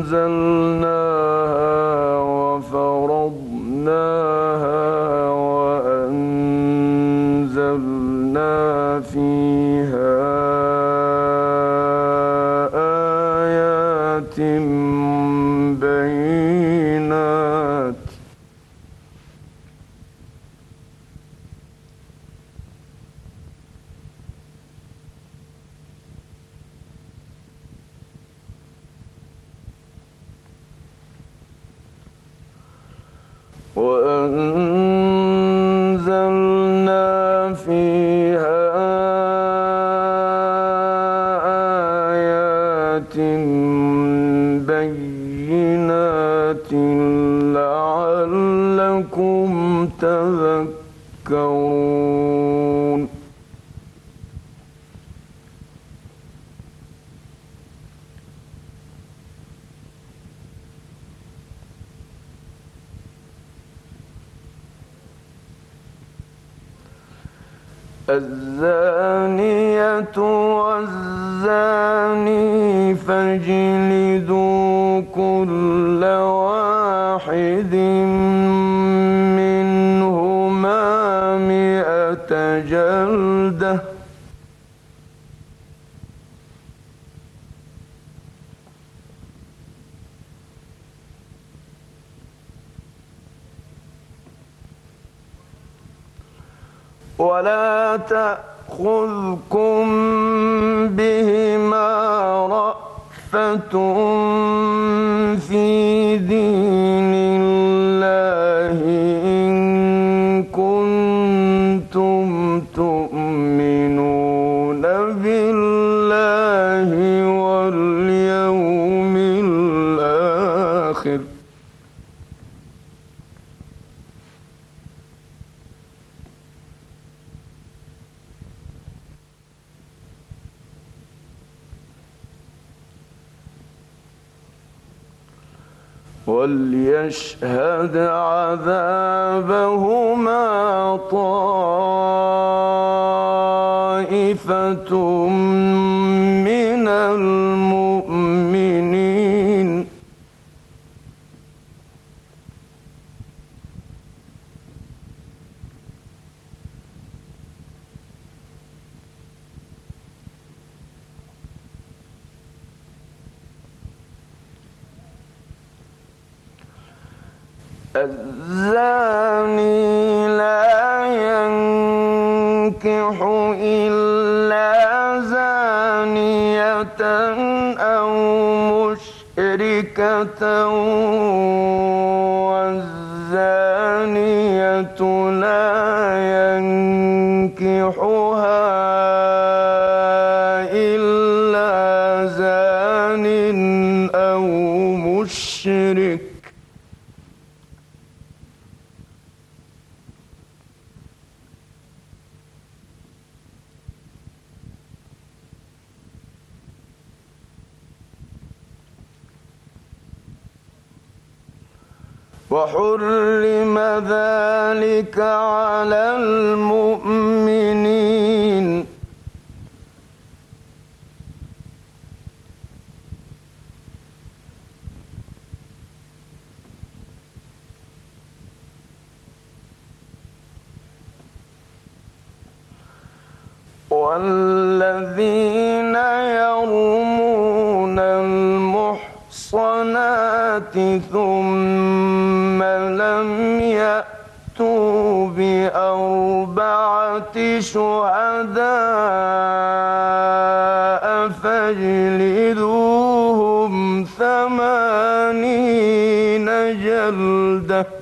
أنزلناها وأنزلنا فيها آيات الزانية والزاني فاجلدوا كل واحد منهما مئة جلدة ولا تأخذكم بهما رأفة في دين الله. وليشهد عذابهما طائفة من المؤمنين الزاني لا ينكح إلا زانية أو مشركة والزانية لا ينكحها إلا زان أو مشرك وحرم ذلك على المؤمنين. والذين يرمون المحصنات ثم لم يأتوا بأربعة شهداء فاجلدوهم ثمانين جلدة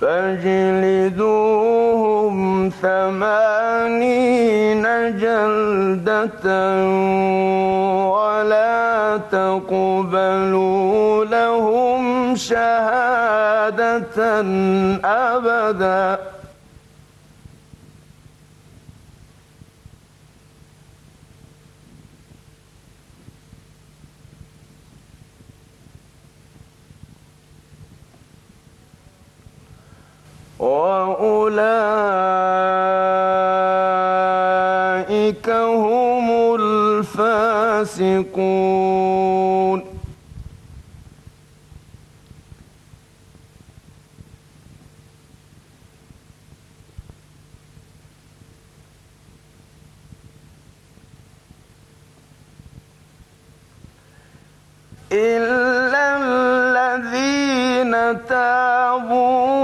فاجلدوهم ثمانين جلدة ولا تقبلوا لهم شهادة أبداً. وأولئك هم الفاسقون. إلا الذين تابوا